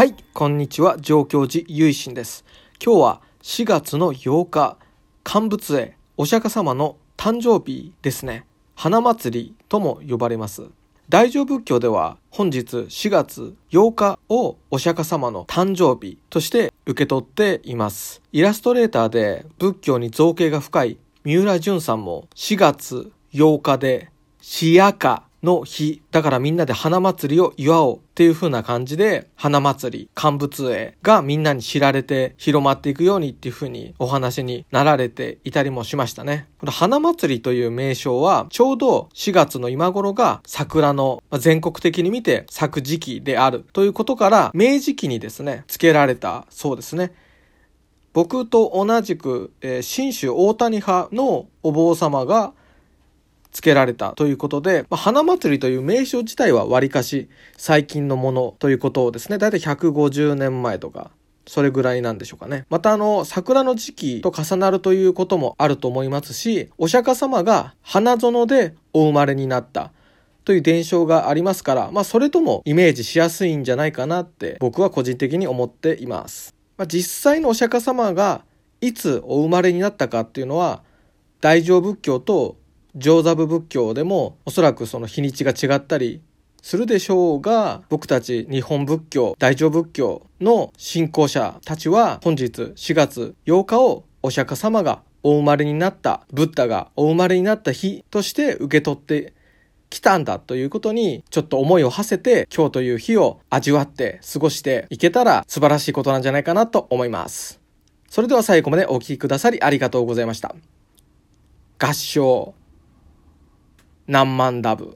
はいこんにちは、上京寺ゆいしんです。今日は4月の8日、乾物絵、お釈迦様の誕生日ですね。花祭りとも呼ばれます。大乗仏教では本日4月8日をお釈迦様の誕生日として受け取っています。イラストレーターで仏教に造形が深い三浦淳さんも4月8日で、シヤカの日、だからみんなで花祭りを祝おうっていう風な感じで、花祭り、乾物絵がみんなに知られて広まっていくようにっていう風にお話になられていたりもしましたね。この花祭りという名称は、ちょうど4月の今頃が桜の全国的に見て咲く時期であるということから、明治期にですね、付けられたそうですね。僕と同じく、えー、新州大谷派のお坊様が付けられたということで、まあ、花祭りという名称自体はわりかし最近のものということをですね、だいたい150年前とか、それぐらいなんでしょうかね。またあの、桜の時期と重なるということもあると思いますし、お釈迦様が花園でお生まれになったという伝承がありますから、まあそれともイメージしやすいんじゃないかなって僕は個人的に思っています。まあ、実際のお釈迦様がいつお生まれになったかっていうのは、大乗仏教と上座部仏教でもおそらくその日にちが違ったりするでしょうが僕たち日本仏教大乗仏教の信仰者たちは本日4月8日をお釈迦様がお生まれになったブッダがお生まれになった日として受け取ってきたんだということにちょっと思いを馳せて今日という日を味わって過ごしていけたら素晴らしいことなんじゃないかなと思います。それでは最後までお聴きくださりありがとうございました。合唱何万ダブ